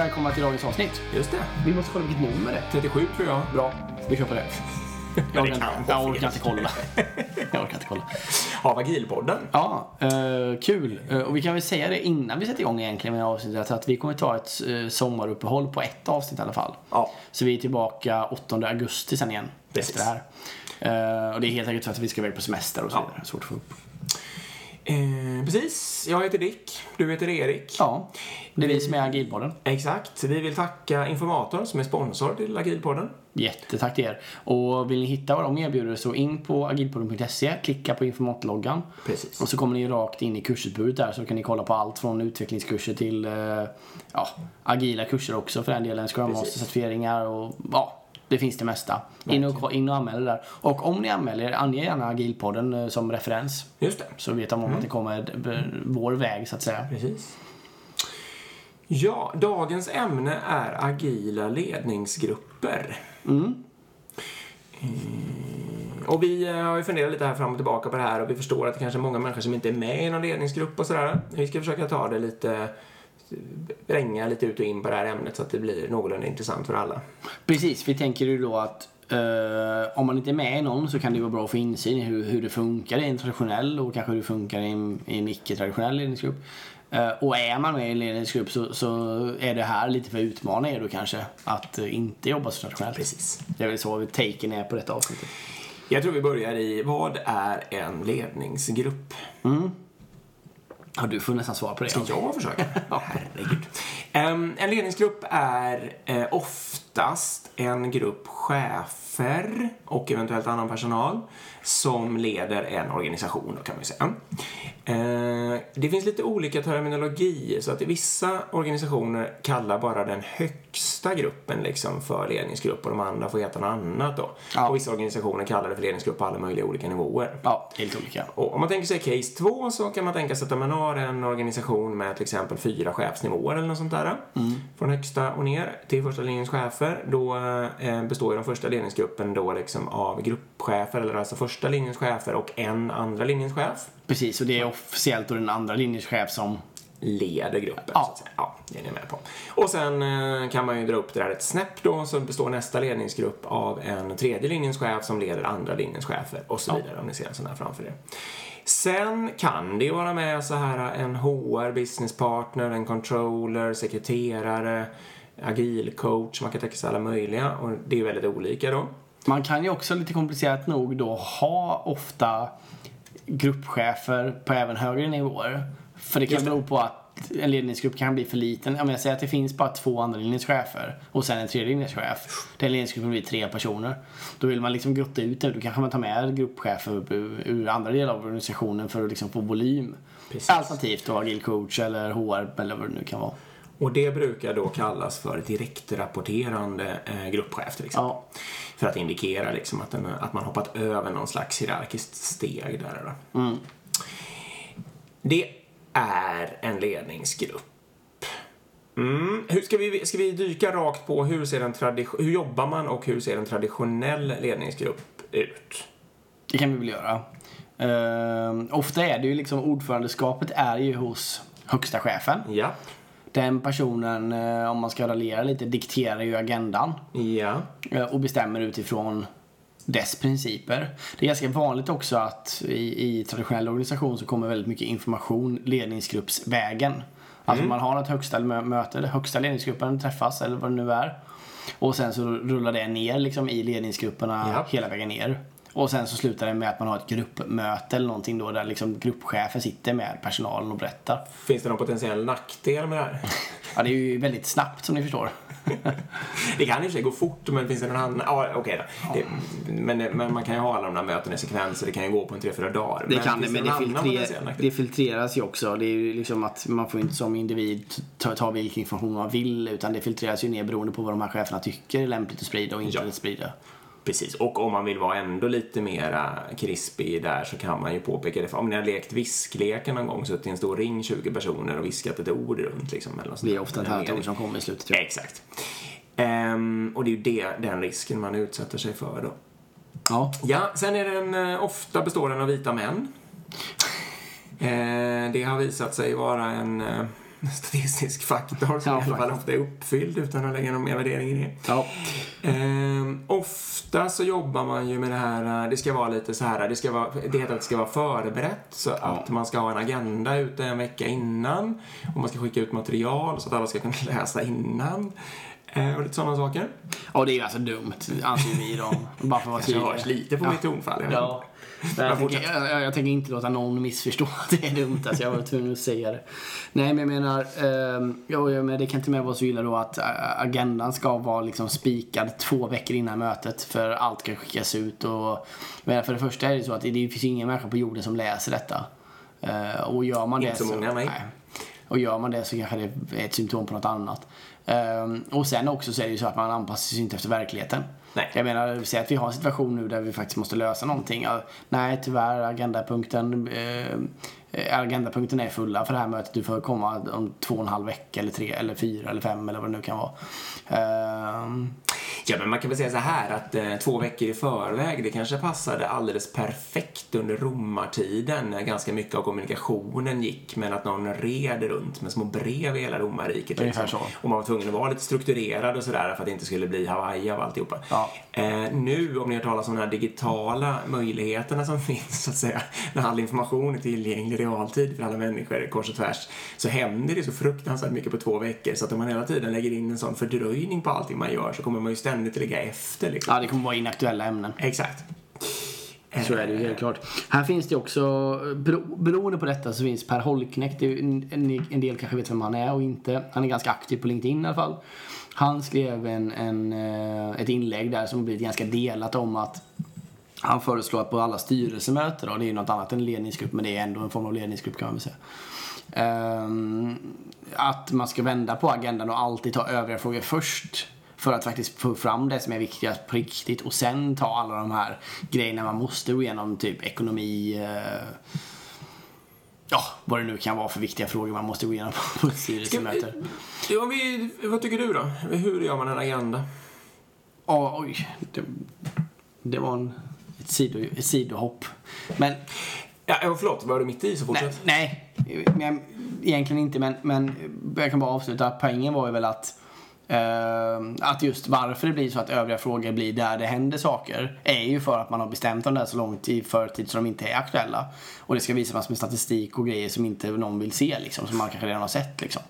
Välkomna till dagens avsnitt. Just det. Vi måste kolla vilket nummer det är. 37 tror jag. Bra, vi kör på det. Jag orkar, inte, jag orkar inte kolla. Jag orkar inte kolla. Av Agilpodden. Ja, eh, kul. Eh, och vi kan väl säga det innan vi sätter igång egentligen med avsnittet att vi kommer ta ett uh, sommaruppehåll på ett avsnitt i alla fall. Ja. Så vi är tillbaka 8 augusti sen igen. Precis. Efter det här. Eh, och det är helt enkelt för att vi ska iväg på semester och så Ja. vidare. Svårt att få upp. Eh, precis. Jag heter Dick. Du heter Erik. Ja, det är vi som är Agilpodden. Exakt. Vi vill tacka Informator som är sponsor till Agilpodden. Jättetack till er. Och vill ni hitta vad de erbjuder så in på agilpodden.se, klicka på informatloggan. Precis. Och så kommer ni rakt in i kursutbudet där så kan ni kolla på allt från utvecklingskurser till eh, ja, agila kurser också för den delen. Scrum Precis. Master-certifieringar och ja, det finns det mesta. In och, in och anmäl där. Och om ni anmäler, ange gärna agilpodden eh, som referens. Just det. Så vet de om att det kommer eh, vår väg så att säga. Precis. Ja, dagens ämne är agila ledningsgrupper. Mm. Eh, Och vi har ju funderat lite här fram och tillbaka på det här och vi förstår att det kanske är många människor som inte är med i någon ledningsgrupp och sådär. Vi ska försöka ta det lite, vränga lite ut och in på det här ämnet så att det blir någorlunda intressant för alla. Precis, vi tänker ju då att eh, om man inte är med i någon så kan det vara bra att få insyn i hur, hur det funkar i en traditionell och kanske hur det funkar i en, i en icke-traditionell ledningsgrupp. Eh, och är man med i en ledningsgrupp så, så är det här lite för att utmana er då kanske att eh, inte jobba så traditionellt. Precis. Det är väl så taken är på detta avsnittet. Jag tror vi börjar i, vad är en ledningsgrupp? Ja, du får nästan svara på det. Ska jag försöka? Herregud. Em, en ledningsgrupp är eh, oftast en grupp chefer och eventuellt annan personal som leder en organisation, kan man ju säga. Eh, det finns lite olika terminologi, så att i vissa organisationer kallar bara den högsta gruppen liksom för ledningsgrupp och de andra får heta något annat då. Ja. Och vissa organisationer kallar det för ledningsgrupp på alla möjliga olika nivåer. Ja, helt olika. Och om man tänker sig case 2 så kan man tänka sig att man har en organisation med till exempel fyra chefsnivåer eller något sånt där. Från högsta och ner till första linjens chefer. Då eh, består ju den första ledningsgruppen då liksom av gruppchefer, eller alltså första linjens chefer och en andra linjens chef. Precis, och det är officiellt då den andra linjens chef som leder gruppen. Ja. Så att säga. ja, det är ni med på. Och sen eh, kan man ju dra upp det där ett snäpp då, så består nästa ledningsgrupp av en tredje linjens chef som leder andra linjens chefer och så vidare om ni ser en sån här framför er. Sen kan det ju vara med så här en HR, business partner, en controller, sekreterare, agil coach, man kan tänka sig alla möjliga och det är väldigt olika då. Man kan ju också lite komplicerat nog då ha ofta gruppchefer på även högre nivåer. För det kan bero på att en ledningsgrupp kan bli för liten. Om jag säger att det finns bara två andra linjeschefer och sen en tredje linjeschef. Den ledningsgruppen blir tre personer. Då vill man liksom grotta ut det. Då kanske man tar med gruppchefer ur, ur andra delar av organisationen för att liksom få volym. Precis. Alternativt då agil coach eller HR eller vad det nu kan vara. Och det brukar då kallas för direktrapporterande eh, gruppchef till exempel. Ja. För att indikera liksom att, den, att man hoppat över någon slags hierarkiskt steg där. Då. Det är en ledningsgrupp. Mm. Hur ska, vi, ska vi dyka rakt på hur, ser en tradi- hur jobbar man och hur ser en traditionell ledningsgrupp ut? Det kan vi väl göra. Ehm, ofta är det ju liksom ordförandeskapet är ju hos högsta chefen. Ja. Den personen, eh, om man ska raljera lite, dikterar ju agendan Ja. eh, och bestämmer utifrån dess principer. Det är ganska vanligt också att i, i traditionell organisation så kommer väldigt mycket information ledningsgruppsvägen. Alltså man har ett högsta mö- möte, eller högsta ledningsgruppen träffas eller vad det nu är. Och sen så rullar det ner liksom i ledningsgrupperna Ja. hela vägen ner. Och sen så slutar det med att man har ett gruppmöte eller någonting då där liksom gruppchefen sitter med personalen och berättar. Finns det någon potentiell nackdel med det här? Ja, det är ju väldigt snabbt som ni förstår. Det kan i och för sig gå fort, men finns det någon annan? Ja, okej då. Det, men, men man kan ju ha alla de där mötena i sekvens och det kan ju gå på en tre, fyra dagar. Det kan det, men det, filtre, det filtreras ju också. Det är ju liksom att man får inte som individ ta, ta vilken information man vill utan det filtreras ju ner beroende på vad de här cheferna tycker är lämpligt att sprida och inte Ja. att sprida. Precis, och om man vill vara ändå lite mera krispig där så kan man ju påpeka det. För om ni har lekt viskleken någon gång, suttit i en stor ring 20 personer och viskat ett ord runt liksom. Eller något Det är ofta ett mening. ord som kommer i slutet. Exakt. Ehm, och det är ju det, den risken man utsätter sig för då. ja. Ja, sen är den eh, ofta består den av vita män. Eh, det har visat sig vara en, eh, statistisk faktor som Ja, i alla fall ofta är uppfylld utan att lägga någon mer värdering i det. Ja. Ehm, ofta så jobbar man ju med det här, eh, det ska vara lite så här, det, ska vara, det heter att det ska vara förberett så att man ska ha en agenda ute en vecka innan och man ska skicka ut material så att alla ska kunna läsa innan. Eh, och lite sådana saker. Och det är ju alltså dumt, anser vi då. Bara för att vara Kanske hörs lite på Ja. mitt tonfall. jag Ja. Jag, tänker, jag, jag tänker inte låta någon missförstå att det är dumt. Alltså jag var tvungen att säga det. Nej, men jag menar, eh, ja, men det kan inte med vara så illa då att eh, agendan ska vara liksom spikad två veckor innan mötet för allt ska skickas ut. Och, men för det första är det så att det, finns ingen människa på jorden som läser detta. Eh, och gör man Inte det så många, nej. Och gör man det så kanske det är ett symptom på något annat. Ehm, och sen också så är det ju så att man anpassar sig inte efter verkligheten. Nej. Jag menar, säg att vi har en situation nu där vi faktiskt måste lösa någonting. Ja, nej, tyvärr, agendapunkten, eh, agendapunkten är fulla för det här mötet. Du får komma om två och en halv vecka eller tre eller fyra eller fem eller vad det nu kan vara. Ehm, Ja, men man kan väl säga så här att eh, två veckor i förväg, det kanske passade alldeles perfekt under romartiden när ganska mycket av kommunikationen gick med att någon red runt med små brev i hela romarriket. Liksom. Och man var tvungen att vara lite strukturerad och sådär för att det inte skulle bli Hawaii av alltihopa. Ja. Eh, nu, om ni har talat om de här digitala möjligheterna som finns, så att säga, när all information är tillgänglig i realtid för alla människor kors och tvärs, så händer det så fruktansvärt mycket på två veckor så att om man hela tiden lägger in en sån fördröjning på allting man gör så kommer man ju ständigt ligga efter. Liksom. ja, det kommer vara inaktuella ämnen. Exakt. Så är det ju helt klart. Här finns det också, bero, beroende på detta så finns Per Holknekt, en del kanske vet vem han är och inte. Han är ganska aktiv på LinkedIn i alla fall. Han skrev en, en, eh, ett inlägg där som blivit ganska delat om att han föreslår att på alla styrelsemöten, och det är ju något annat än ledningsgrupp men det är ändå en form av ledningsgrupp kan man väl säga. Eh, att man ska vända på agendan och alltid ta övriga frågor först. För att faktiskt få fram det som är viktigast på riktigt och sen ta alla de här grejerna man måste gå igenom, typ ekonomi, eh, ja vad det nu kan vara för viktiga frågor man måste gå igenom på ett styrelsemöte. Ja, vi, vad tycker du då? Hur gör man en agenda? Ja, oj, det, det var en, ett, sido, ett sidohopp. Men Ja, förlåt, var du mitt i så Nej, fortsätt? nej men, egentligen inte. Men, men jag kan bara avsluta. Poängen var ju väl att att just varför det blir så att övriga frågor blir där det händer saker är ju för att man har bestämt dem där så långt i förtid så de inte är aktuella. Och det ska visa massor med statistik och grejer som inte någon vill se liksom, som man kanske redan har sett liksom.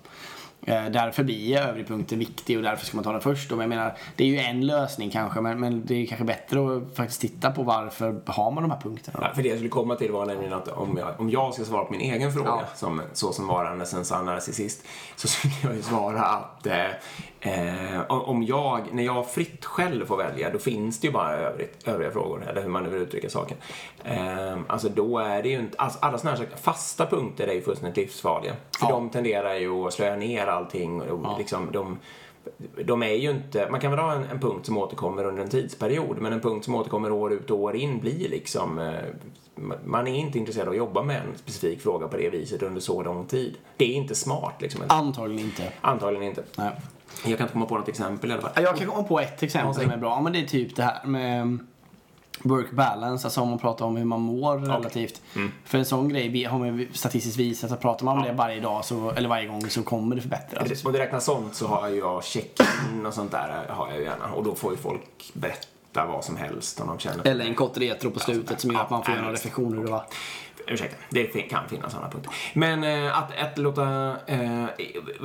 Eh, Därför blir övrig-punkten viktig och därför ska man ta den först. Men jag menar, det är ju en lösning kanske men, men det är kanske bättre att faktiskt titta på varför har man de här punkterna. Ja, för det jag skulle komma till var nämligen att om jag, om jag ska svara på min egen fråga Ja. som, så som varandes en sann narcissist så skulle jag ju svara att eh, eh, om jag, när jag fritt själv får välja då finns det ju bara övrigt, övriga frågor eller hur man nu vill uttrycka saken. Eh, alltså då är det ju inte, alltså alla sådana här fasta punkter är ju fullständigt livsfarliga. För Ja. de tenderar ju att slöa ner allting och liksom de de är ju inte, man kan väl ha en, en punkt som återkommer under en tidsperiod men en punkt som återkommer år ut och år in blir liksom eh, man är inte intresserad av att jobba med en specifik fråga på det viset under så lång tid. Det är inte smart liksom. Antagligen inte. Antagligen inte. Nej. Jag kan inte komma på något exempel i alla fall. Jag kan komma på ett exempel Ja, som är bra. Ja, Men det är typ det här med work balance, alltså om man pratar om hur man mår relativt. Mm. För en sån grej har man ju statistiskt visat att pratar man om det varje dag så, eller varje gång så kommer det förbättras. Om det räknas sånt så har jag check-in och sånt där har jag ju gärna och då får ju folk berätta vad som helst om de känner Eller en kort retro på slutet som gör att man får Ja, göra reflektioner hur det var. Ursäkta, det kan finnas sådana punkter. Men eh, att, att låta... Eh,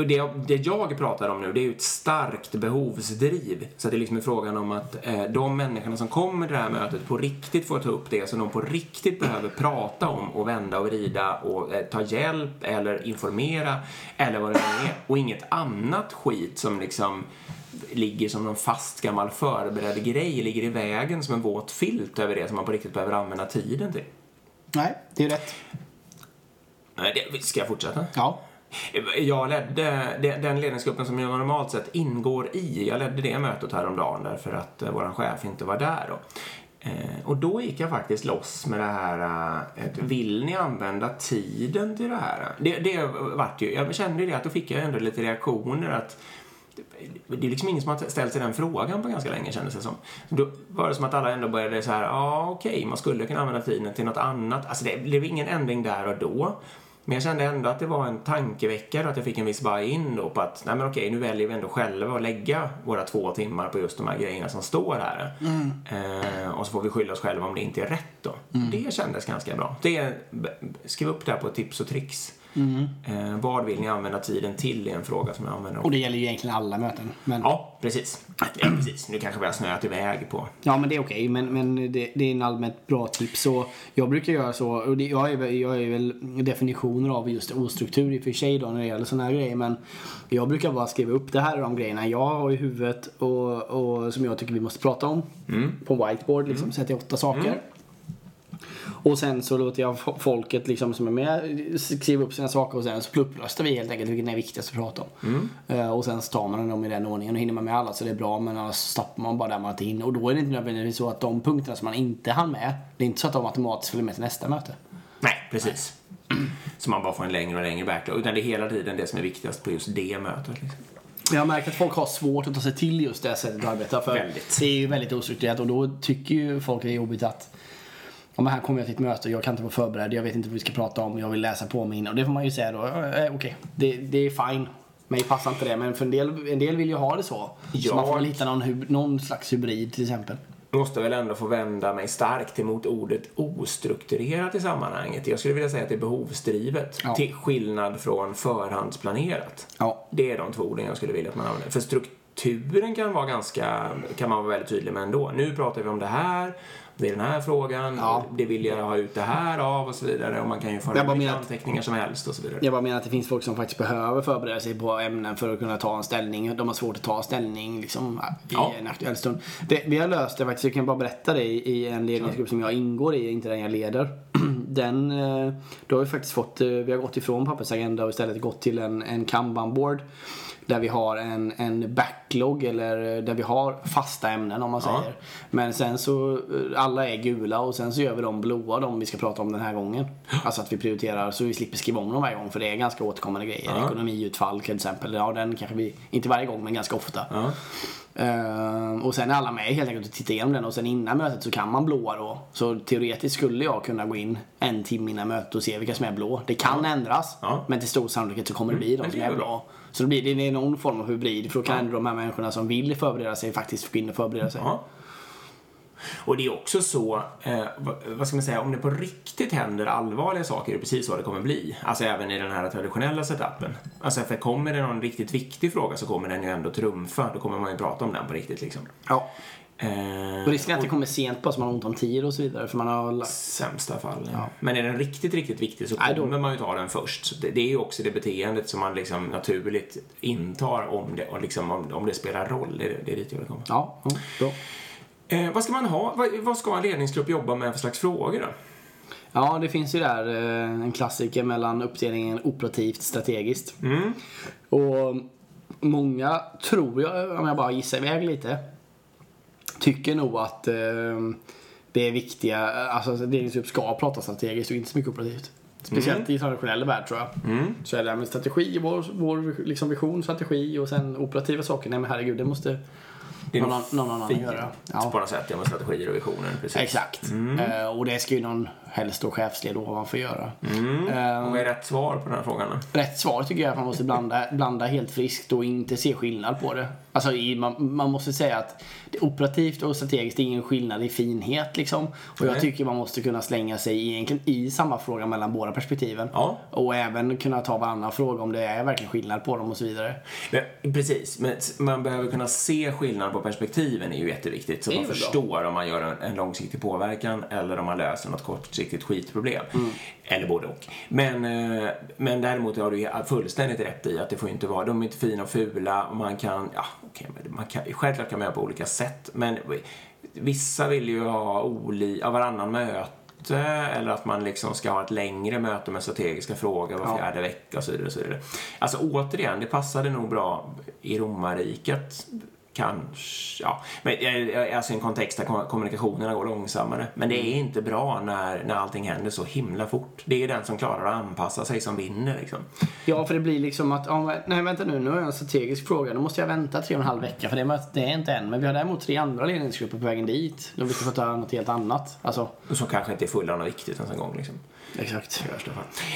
det, det jag pratar om nu, det är ju ett starkt behovsdriv. Så att det liksom är frågan om att eh, de människorna som kommer till det här mötet på riktigt får ta upp det som de på riktigt behöver prata om och vända och vrida och eh, ta hjälp eller informera eller vad det nu är. Och inget annat skit som liksom ligger som någon fast gammal förberedd grej, ligger i vägen som en våt filt över det som man på riktigt behöver använda tiden till. Nej, det är rätt. Det, ska jag fortsätta? Ja. Jag ledde den ledningsgruppen som jag normalt sett ingår i. Jag ledde det mötet häromdagen därför att eh, vår chef inte var där då. Eh, och då gick jag faktiskt loss med det här, eh, ett, vill ni använda tiden till det här? Det, det vart ju, jag kände ju det att då fick jag ändå lite reaktioner att det är liksom ingen som har ställt sig den frågan på ganska länge kändes det som. Då var det som att alla ändå började så här, ja okej, man skulle kunna använda tiden till något annat. Alltså det blev ingen ändring där och då. Men jag kände ändå att det var en tankeväckare att jag fick en viss buy-in då på att nej men okej, nu väljer vi ändå själva att lägga våra två timmar på just de här grejerna som står här. Eh, och så får vi skylla oss själva om det inte är rätt då. Det kändes ganska bra. Det, skriv upp det här på tips och tricks. Eh, vad vill ni använda tiden till är en fråga som jag använder. Och det gäller ju egentligen alla möten. Men, ja. Ja, precis. Ja, precis. Nu kanske vi har snöat iväg på. men det är okej. Men, men det, det är en allmänt bra tips. Och jag brukar göra så. Och det, jag, är, jag är väl definitioner av just ostruktur i och för sig då när det gäller sådana här grejer. Men jag brukar bara skriva upp det här är de grejerna jag har i huvudet och, och som jag tycker vi måste prata om. På whiteboard liksom. Sätter jag åtta saker. Och sen så låter jag fo- folket liksom som är med skriva upp sina saker och sen så pluppröstar vi helt enkelt vilken är viktigast att prata om. Eh, och sen så tar man dem i den ordningen och hinner man med alla så det är bra men annars stoppar man bara där man inte hinner. Och då är det inte nödvändigtvis så att de punkterna som man inte hann med, det är inte så att de automatiskt följer med till nästa möte. Nej, precis. Så man bara får en längre och längre backlog. Utan det är hela tiden det som är viktigast på just det mötet. Liksom. Jag har märkt att folk har svårt att ta sig till just det sättet att arbeta för Väldigt. det är ju väldigt ostrukturerat och då tycker ju folk att det är jobbigt att Ja, men här kommer jag till ett möte och jag kan inte vara förberedd, jag vet inte vad vi ska prata om, jag vill läsa på mig innan. Och det får man ju säga då, eh, okej, det, det är fine. Mig passar inte det, men för en del, en del vill ju ha det så. Så Jag- man får väl hitta någon, någon slags hybrid till exempel. måste väl ändå få vända mig starkt emot ordet ostrukturerat i sammanhanget. Jag skulle vilja säga att det är behovsdrivet. Ja. Till skillnad från förhandsplanerat. Ja. Det är de två orden jag skulle vilja att man använder. För strukturen kan vara ganska, kan man vara väldigt tydlig med ändå. Nu pratar vi om det här, är den här frågan, Ja. det vill jag ha ut det här av och så vidare. Och man kan ju föra menar att- anteckningar som helst och så vidare. Jag bara menar att det finns folk som faktiskt behöver förbereda sig på ämnen för att kunna ta en ställning. De har svårt att ta ställning liksom, i Ja. en aktuell stund. Det, vi har löst det faktiskt, jag kan bara berätta det i, i en ledningsgrupp som jag ingår i, inte den jag leder. Den, eh, då har vi faktiskt fått, eh, vi har gått ifrån pappersagenda och istället gått till en, en kanban-board. Där vi har en, en backlog eller eh, där vi har fasta ämnen om man Ja. säger. Men sen så, eh, alla är gula och sen så gör vi dem blåa de vi ska prata om den här gången. Alltså att vi prioriterar så vi slipper skriva om dem varje gång för det är ganska återkommande grejer. Ja. Ekonomiutfall till exempel. Ja, den kanske vi, inte varje gång men ganska ofta. Ja. Ehm, och sen är alla med helt enkelt och tittar igenom den och sen innan mötet så kan man blåa då. Så teoretiskt skulle jag kunna gå in en timme innan mötet och se vilka som är blå. Det kan ändras Ja. men till stor sannolikhet så kommer det bli de men som är blå. Så det blir det någon form av hybrid för då kan ändå de här människorna som vill förbereda sig faktiskt gå in och förbereda sig. Ja. Och det är också så, eh, vad ska man säga, om det på riktigt händer allvarliga saker är det precis så det kommer bli. Alltså även i den här traditionella setupen. Alltså för kommer det någon riktigt viktig fråga så kommer den ju ändå trumfa. Då kommer man ju prata om den på riktigt liksom. Ja. Eh, Och risken är att det kommer sent bara så man har ont om tid och så vidare för man har lagt sämsta fall. Men är den riktigt, riktigt viktig så Nej, då- kommer man ju ta den först. Så det, det är ju också det beteendet som man liksom naturligt intar om det, och liksom om, om det spelar roll. Det, är- det är dit jag vill komma. Ja, ja, bra. Eh, vad ska man ha? Vad, vad ska en ledningsgrupp jobba med för slags frågor då? Ja, det finns ju där eh, en klassiker mellan uppdelningen operativt strategiskt. Mm. Och många tror jag, om jag bara gissar iväg lite, tycker nog att eh, det är viktiga, alltså ledningsgrupp ska prata strategiskt och inte så mycket operativt. Speciellt i traditionell värld tror jag. Så är det här med strategi, vår, vår liksom vision, strategi och sen operativa saker. Nej men herregud, det måste Det är någon, någon annan göra. på något sätt, ja, med strategier och visioner. Precis. Exakt. Eh, och det ska ju någon helst då chefsled ovanför göra. Mm. Eh, Och vad är rätt svar på den här frågan då? Rätt svar tycker jag är att man måste blanda, blanda helt friskt och inte se skillnad på det. Alltså i, man, man måste säga att det operativt och strategiskt är ingen skillnad i finhet liksom. Och jag Nej. tycker man måste kunna slänga sig egentligen i samma fråga mellan båda perspektiven. Ja. Och även kunna ta varannan fråga om det är verkligen skillnad på dem och så vidare. Men, precis, men man behöver kunna se skillnad på perspektiven är ju jätteviktigt. Så man väl bra. förstår om man gör en, en långsiktig påverkan eller om man löser något kortsiktigt skitproblem. Mm. Eller både och. Men, eh, men däremot har du fullständigt rätt i att det får inte vara, de är inte fina och fula och man kan, ja okej, men man kan, självklart kan man göra på olika sätt. Men vissa vill ju ha oli, ja, varannan möte eller att man liksom ska ha ett längre möte med strategiska frågor var Ja. fjärde vecka och så vidare. Och så vidare. Alltså återigen, det passade nog bra i romarriket Kanske, ja. Men alltså i en kontext där kommunikationerna går långsammare. Men det är Mm. inte bra när, när allting händer så himla fort. Det är den som klarar att anpassa sig som vinner liksom. Ja, för det blir liksom att, ja, nej vänta nu, nu har jag en strategisk fråga. Då måste jag vänta tre och en halv vecka för det, det är inte än. Men vi har däremot tre andra ledningsgrupper på vägen dit. Då vi ska prata något helt annat. Alltså, Som kanske inte är fulla av något viktigt ens en gång liksom. Exakt.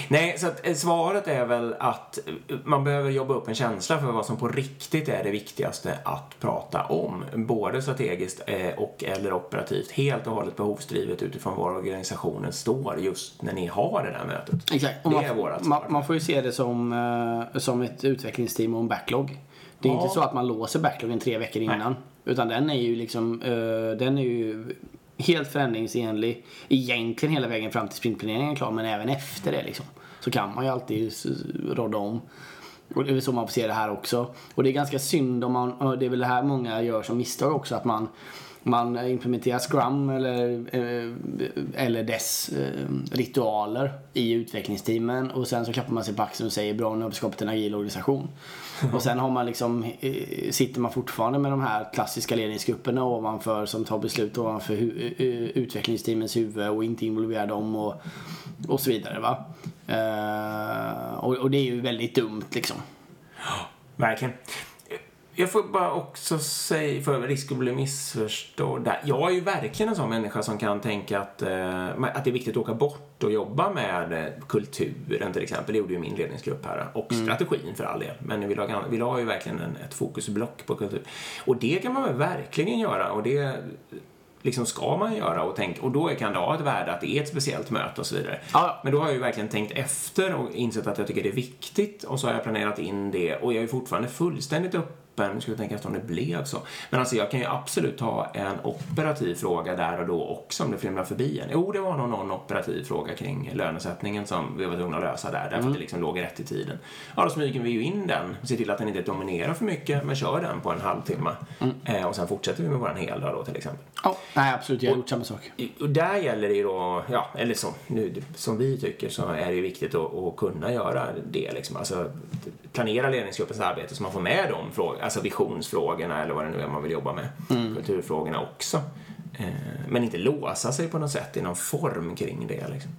Nej, så att eh, svaret är väl att eh, man behöver jobba upp en känsla för vad som på riktigt är det viktigaste att prata om. Både strategiskt eh, och eller operativt. Helt och hållet behovsdrivet utifrån var organisationen står just när ni har det där mötet. Exakt. Och Det man, är vårat man, man får ju se det som, som ett utvecklingsteam och en backlog. Det är Ja. inte så att man låser backloggen tre veckor innan. Utan den är ju liksom, den är ju helt förändringsenlig egentligen hela vägen fram till sprintplaneringen är klar. Men även efter det liksom. Så kan man ju alltid rodda om. Och det är väl så man får se det här också. Och det är ganska synd om man, och det är väl det här många gör som misstag också, att man man implementerar Scrum eller, eh, eller dess eh, ritualer i utvecklingsteamen och sen så klappar man sig på axeln och säger bra nu har vi skapat en agil organisation. och sen har man liksom, eh, sitter man fortfarande med de här klassiska ledningsgrupperna ovanför som tar beslut ovanför hu- eh, eh, utvecklingsteamens huvud och inte involverar dem och, och så vidare. Va? Uh, och, och det är ju väldigt dumt liksom. Verkligen. Jag får bara också säga, för risk att bli missförstådd där. Jag är ju verkligen en sån människa som kan tänka att, att det är viktigt att åka bort och jobba med eh, kulturen till exempel. Det gjorde ju min ledningsgrupp här. Och strategin för all del. Men vi la, vi la ju verkligen en, ett fokusblock på kultur. Och det kan man väl verkligen göra. Och det liksom ska man göra och tänka. Och då kan det ha ett värde att det är ett speciellt möte och så vidare. Ja. Men då har jag ju verkligen tänkt efter och insett att jag tycker det är viktigt och så har jag planerat in det och jag är fortfarande fullständigt öppen. Nu ska jag tänka efter om det blev så. Men alltså jag kan ju absolut ta en operativ fråga där och då också om det flimrar förbi en. Jo, det var nog någon operativ fråga kring lönesättningen som vi var tvungna att lösa där därför att det liksom låg rätt i tiden. Ja, då smyger vi ju in den, ser till att den inte dominerar för mycket men kör den på en halvtimme. Eh, och sen fortsätter vi med våran heldag då till exempel. Ja, nej absolut, jag har gjort samma sak. Och där gäller det ju då, ja, eller så, nu, som vi tycker så är det ju viktigt att, att kunna göra det. Liksom. Alltså, planera ledningsgruppens arbete så man får med de frågorna, alltså visionsfrågorna eller vad det nu är man vill jobba med. Kulturfrågorna också. Eh, men inte låsa sig på något sätt i någon form kring det. Liksom.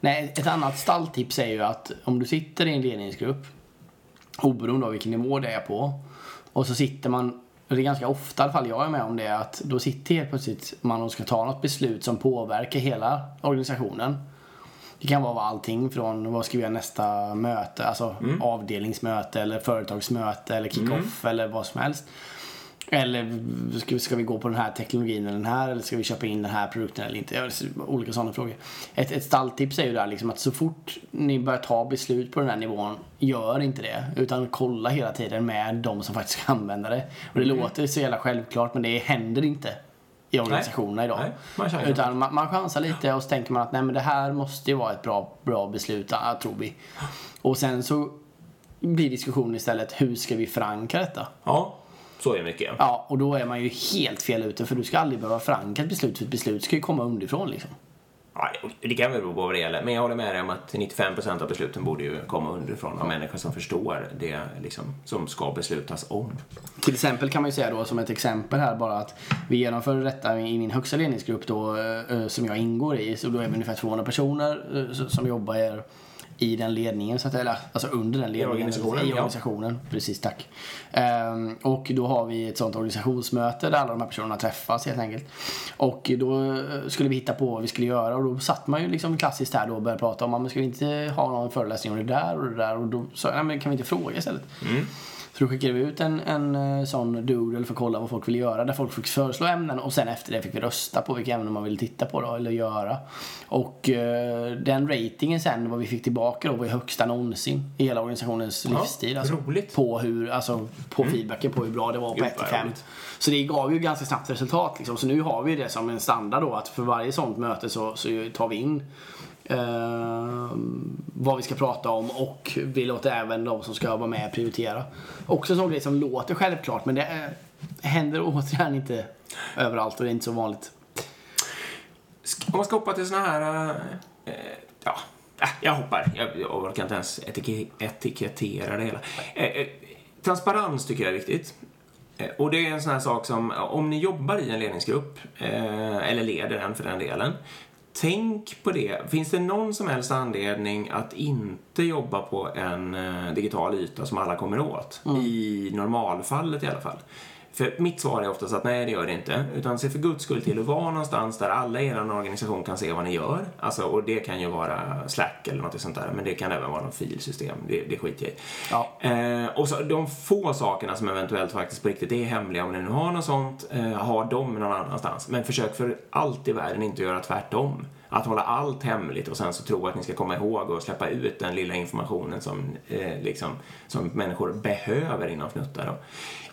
Nej, ett annat stalltips är ju att om du sitter i en ledningsgrupp, oberoende av vilken nivå det är på, och så sitter man, och det är ganska ofta i alla fall jag är med om det, att då sitter helt plötsligt man och ska ta något beslut som påverkar hela organisationen. Det kan vara allting från vad ska vi göra nästa möte, alltså avdelningsmöte eller företagsmöte eller kick-off eller vad som helst. Eller ska, ska vi gå på den här teknologin eller den här eller ska vi köpa in den här produkten eller inte? Olika sådana frågor. Ett, ett stalltips är ju där liksom att så fort ni börjar ta beslut på den här nivån, gör inte det. Utan kolla hela tiden med de som faktiskt ska använda det. Och det låter så jävla självklart men det händer inte i organisationerna idag. Nej, man chansar. Utan man, man chansar lite och så tänker man att nej men det här måste ju vara ett bra, bra beslut, tror vi. Och sen så blir diskussionen istället hur ska vi förankra detta? Ja, så är mycket. Ja, och då är man ju helt fel ute för du ska aldrig behöva förankra ett beslut för ett beslut ska ju komma underifrån liksom. Ja, det kan väl bero på vad det gäller, men jag håller med dig om att 95% av besluten borde ju komma underifrån av människor som förstår det liksom, som ska beslutas om. Till exempel kan man ju säga då som ett exempel här bara att vi genomför detta i min högsta ledningsgrupp då eh, eh, som jag ingår i. Så då är vi ungefär 200 personer eh, som jobbar i den ledningen, så att, eller alltså under den ledningen. organisationen, I ja. organisationen, precis tack. Ehm, och då har vi ett sånt organisationsmöte där alla de här personerna träffas helt enkelt. Och då eh, skulle vi hitta på vad vi skulle göra och då satt man ju liksom klassiskt här då och började prata om, "Ja, men ska vi inte ha någon föreläsning om det där och det där? Och då sa jag, nej men kan vi inte fråga istället? Så då skickade vi ut en, en eh, sån doodle för att kolla vad folk ville göra. Där folk fick föreslå ämnen och sen efter det fick vi rösta på vilka ämnen man ville titta på då, eller göra. Och eh, den ratingen sen, vad vi fick tillbaka då, var ju högsta någonsin i hela organisationens Ja, livstid. Alltså, roligt. På, hur, alltså, på feedbacken på hur bra det var på Gud, 1 till vad 5. roligt. Så det gav ju ganska snabbt resultat. Liksom. Så nu har vi det som en standard då att för varje sånt möte så, så tar vi in eh, vad vi ska prata om och vi låter även de som ska vara med prioritera. Också en sån grej som låter självklart men det är, händer återigen inte överallt och det är inte så vanligt. Om man ska hoppa till såna här... eh, eh ja, äh, jag hoppar. Jag, jag orkar inte ens etik etikettera det hela. Eh, eh, transparens tycker jag är viktigt. Och det är en sån här sak som, om ni jobbar i en ledningsgrupp, eller leder den för den delen, tänk på det. Finns det någon som helst anledning att inte jobba på en eh, digital yta som alla kommer åt? I normalfallet i alla fall. För mitt svar är oftast att nej, det gör det inte. Utan se för guds skull till att vara någonstans där alla i er organisation kan se vad ni gör. Alltså, och det kan ju vara Slack eller något sånt där. Men det kan även vara något filsystem. Det, det skiter jag i. Ja. Eh, och så de få sakerna som eventuellt faktiskt på riktigt är hemliga, om ni nu har något sånt, eh, ha dem någon annanstans. Men försök för allt i världen inte göra tvärtom. Att hålla allt hemligt och sen så tro att ni ska komma ihåg och släppa ut den lilla informationen som, eh, liksom, som människor behöver innan fnuttar. Då.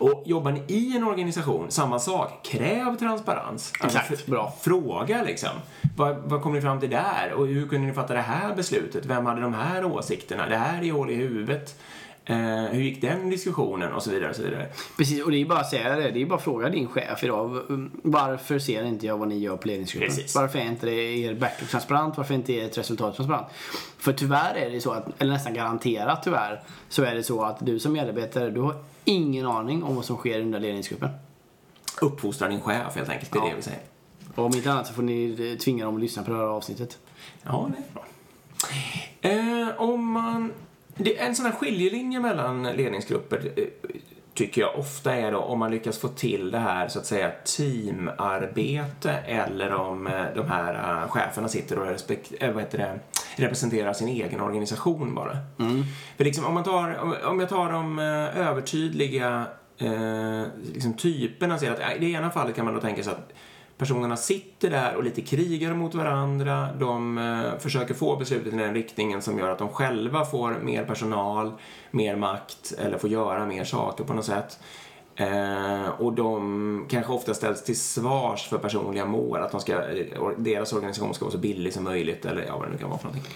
Och jobbar ni i en organisation, samma sak. Kräv transparens. Alltså, Exakt, bra. Fråga liksom. Vad, vad kom ni fram till där? Och hur kunde ni fatta det här beslutet? Vem hade de här åsikterna? Det här är hål i huvudet. Eh, hur gick den diskussionen? Och så vidare. Och så vidare. Precis, och det är bara att säga det. Det är bara att fråga din chef idag. Varför ser inte jag vad ni gör på ledningsgruppen? Precis. Varför är inte det er backlog transparent? Varför är inte ert resultat transparent? För tyvärr är det så att, eller nästan garanterat tyvärr, så är det så att du som medarbetare, du har ingen aning om vad som sker under ledningsgruppen. Uppfostra din chef helt enkelt. Det är Ja. det vi säger. Och om inte annat så får ni tvinga dem att lyssna på det här avsnittet. Ja, det är bra. Eh, om man... Det, en sån här skiljelinje mellan ledningsgrupper eh, tycker jag ofta är då om man lyckas få till det här så att säga teamarbete eller om eh, de här eh, cheferna sitter och respekt, vad heter det, representerar sin egen organisation bara. För liksom om, man tar, om- om jag tar de övertydliga eh, liksom typerna, så att, i det ena fallet kan man då tänka sig att Personerna sitter där och lite krigar mot varandra. De eh, försöker få beslutet i den riktningen som gör att de själva får mer personal, mer makt eller får göra mer saker på något sätt. Eh, och de kanske ofta ställs till svars för personliga mål, att de ska, eh, deras organisation ska vara så billig som möjligt eller ja, vad det nu kan vara för någonting.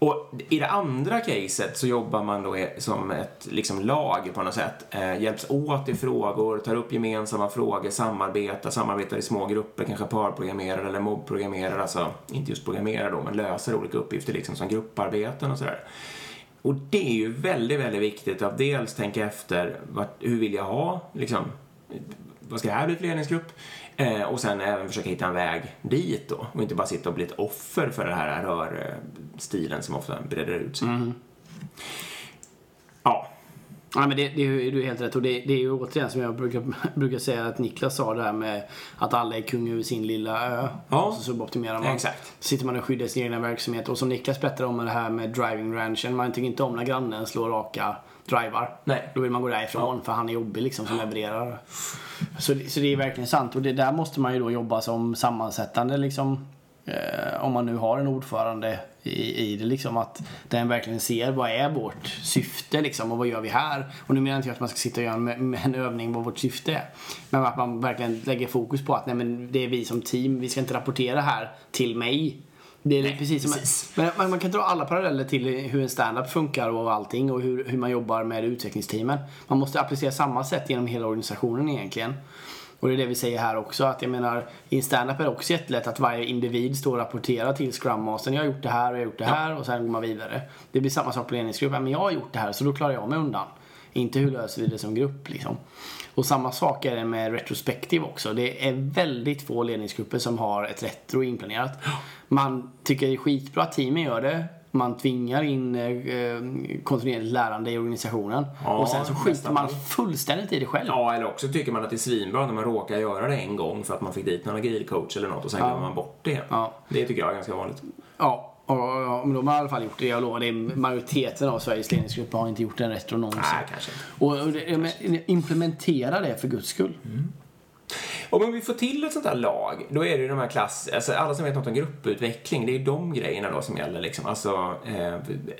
Och i det andra caset så jobbar man då som ett liksom, lag på något sätt. Eh, hjälps åt i frågor, tar upp gemensamma frågor, samarbetar, samarbetar i små grupper, kanske parprogrammerar eller mobbprogrammerar, alltså inte just programmerar då, men löser olika uppgifter liksom som grupparbeten och sådär. Och det är ju väldigt, väldigt viktigt att dels tänka efter vart, hur vill jag ha, liksom, vad ska det här bli för ledningsgrupp? Eh, och sen även försöka hitta en väg dit då och inte bara sitta och bli ett offer för den här rörstilen som ofta breder ut sig. Ja, Ja, men det, det är ju du helt rätt. Och det, det är ju återigen som jag brukar, brukar säga att Niklas sa det här med att alla är kung över sin lilla ö. Ja. Och så suboptimerar man. Exakt. Sitter man och skyddar sin egna verksamhet. Och som Niklas berättade om det här med driving ranchen. Man tycker inte om när grannen slår raka drivar. Nej. Då vill man gå därifrån för han är jobbig liksom som levererar. Så, det- så det är verkligen sant. Och det där måste man ju då jobba som sammansättande liksom. Eh, om man nu har en ordförande i, i det liksom att den verkligen ser vad är vårt syfte liksom och vad gör vi här? Och nu menar inte jag att man ska sitta och göra en, en övning vad vårt syfte är. Men att man verkligen lägger fokus på att nej men det är vi som team, vi ska inte rapportera här till mig. Det är precis som precis. men man, man kan dra alla paralleller till hur en stand-up funkar och allting och hur, hur man jobbar med utvecklingsteamen. Man måste applicera samma sätt genom hela organisationen egentligen. Och det är det vi säger här också att jag menar i en stand-up är det också jättelätt att varje individ står och rapporterar till Scrum Mastern. Jag har gjort det här och jag har gjort det här och sen går man vidare. Det blir samma sak på ledningsgrupp. Ja, Men jag har gjort det här så då klarar jag mig undan. Inte hur löser vi det som grupp liksom. Och samma sak är det med retrospektiv också. Det är väldigt få ledningsgrupper som har ett retro inplanerat. Man tycker det är skitbra att teamen gör det. Man tvingar in eh, kontinuerligt lärande i organisationen. Ja, och sen så skiter man fullständigt i det själv. Ja, eller också tycker man att det är svinbra när man råkar göra det en gång för att man fick dit någon agilcoach eller något och sen glömmer man bort det. Ja. Det tycker jag är ganska vanligt. Ja, och, och, men de har i alla fall gjort det. Jag lovar, det är majoriteten av Sveriges ledningsgrupper har inte gjort en retro någonsin. Nej, kanske. Och, och det, men implementera det för guds skull. Och om vi får till ett sånt här lag, då är det ju de här klass... Alltså alla som vet något om grupputveckling, det är de grejerna då som gäller liksom. Alltså, eh,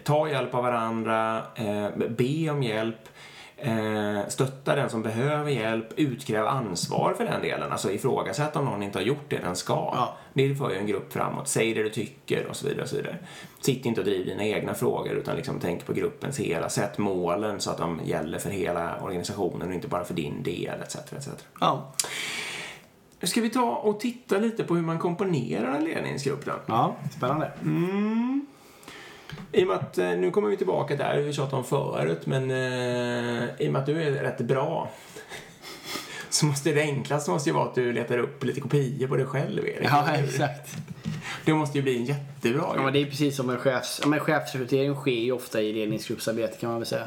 ta hjälp av varandra, eh, be om hjälp, eh, stötta den som behöver hjälp, utkräv ansvar för den delen. Alltså ifrågasätt om någon inte har gjort det den ska. Ja. Det för ju en grupp framåt. Säg det du tycker och så vidare. Och så vidare. Sitt inte och driv dina egna frågor utan liksom tänk på gruppens hela. Sätt målen så att de gäller för hela organisationen och inte bara för din del etc. etc. Ja. Ska vi ta och titta lite på hur man komponerar en ledningsgrupp då? ja, spännande. I och med att, eh, nu kommer vi tillbaka där vi tjatade om förut, men eh, i och med att du är rätt bra så måste det enklaste måste ju vara att du letar upp lite kopior på dig själv, Erik. Ja, exakt. Det måste ju bli en jättebra Ja, grej. men det är precis som en chefs... Ja, men chefsrekrytering sker ju ofta i ledningsgruppsarbete kan man väl säga.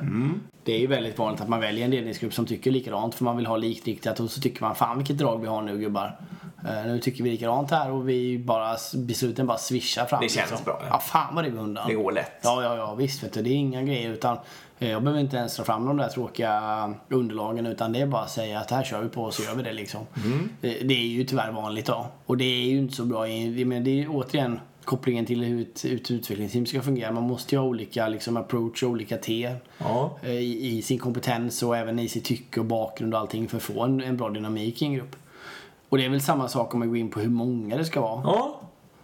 Det är ju väldigt vanligt att man väljer en ledningsgrupp som tycker likadant för man vill ha likriktat och så tycker man fan vilket drag vi har nu gubbar. Eh, nu tycker vi likadant här och vi bara, besluten bara swishar fram. liksom. Det känns bra, ja. Ja, fan vad det går undan. Det går lätt. Ja, ja, ja visst vet du. Det är inga grejer utan eh, jag behöver inte ens dra fram de där tråkiga underlagen utan det är bara att säga att här kör vi på och så gör vi det liksom. Mm. Det, är ju tyvärr vanligt då. Och det är ju inte så bra. Men det är ju återigen kopplingen till hur ett, hur ett utvecklingsteam ska fungera. Man måste ju ha olika liksom, approach och olika T Ja. eh, i, i sin kompetens och även i sitt tycke och bakgrund och allting för att få en, en bra dynamik i en grupp. Och det är väl samma sak om man går in på hur många det ska vara. Ja.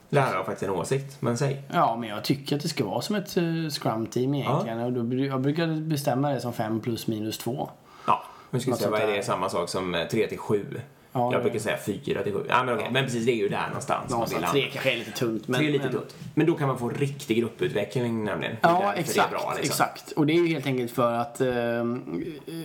Lärare har faktiskt en åsikt, men säg. Ja, men jag tycker att det ska vara som ett uh, scrum-team egentligen. Och då, jag brukar bestämma det som 5 plus minus 2. Ja. Något se, sånt vad är där. det samma sak som 3 till 7? Ja, jag brukar säga 4 till 7. Ja, men okej. Men precis, det är ju där någonstans Någonstans tre kanske är lite tunt. Men, Tre är lite men, tunt. Men då kan man få riktig grupputveckling nämligen. Ja, exakt. Bra, liksom. exakt. Och det är ju helt enkelt för att eh,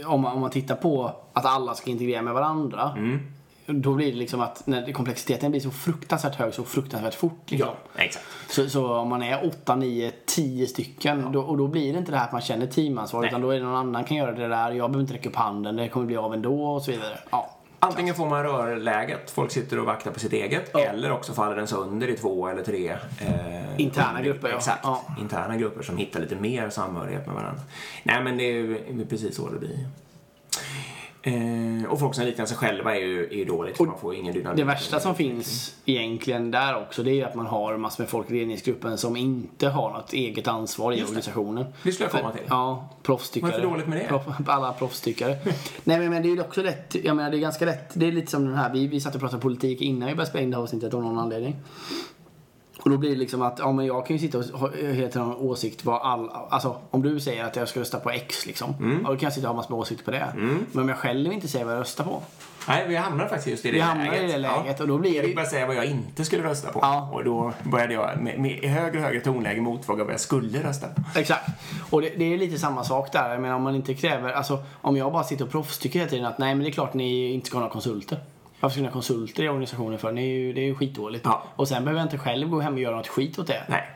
om, man, om man tittar på att alla ska integrera med varandra. Mm. Då blir det liksom att när komplexiteten blir så fruktansvärt hög så fruktansvärt fort. Liksom. Ja, exakt. Så, så om man är 8, 9, 10 stycken då, och då blir det inte det här att man känner teamansvar Nej. utan då är det någon annan kan göra det där. Jag behöver inte räcka upp handen, det kommer bli av ändå och så vidare. Ja. Antingen får man rörläget, folk sitter och vaktar på sitt eget, Ja. eller också faller den sönder i två eller tre eh, Interna grupper, ja. Exakt. Ja. Interna grupper som hittar lite mer samhörighet med varandra. Nej, men det är ju precis så det blir. Eh, och folk som liknar sig själva är ju, är ju dåligt, för man får ingen dynamik. Det värsta som finns egentligen där också det är ju att man har massor med folk i ledningsgruppen som inte har något eget ansvar i Just det. organisationen. Det skulle jag komma till. Ja, proffstyckare. Vad är för dåligt med det? Proff- alla proffstyckare. Nej men, men det är ju också lätt, jag menar det är ganska lätt, det är lite som den här, vi, vi satt och pratade politik innan vi började spela in det här avsnittet av någon anledning. Och då blir det liksom att, ja men jag kan ju sitta och ha helt en åsikt vad all, alltså om du säger att jag ska rösta på X liksom. Mm. Ja, då kan jag sitta och ha massor med åsikter på det. Men om jag själv inte säger vad jag röstar på. Nej, vi hamnar faktiskt just i det Vi hamnar läget. i det läget och då blir det började säga vad jag inte skulle rösta på. Ja. Och då började jag med, med högre och högre tonläge motfråga vad jag skulle rösta på. Exakt. Och det, det är lite samma sak där. Jag menar om man inte kräver, alltså om jag bara sitter och proffstycker hela tiden att nej men det är klart ni inte ska ha några konsulter. Varför ska ni ha konsulter i organisationen för? Det är ju, det är ju skitdåligt. Ja. Och sen behöver jag inte själv gå hem och göra något skit åt det. Nej.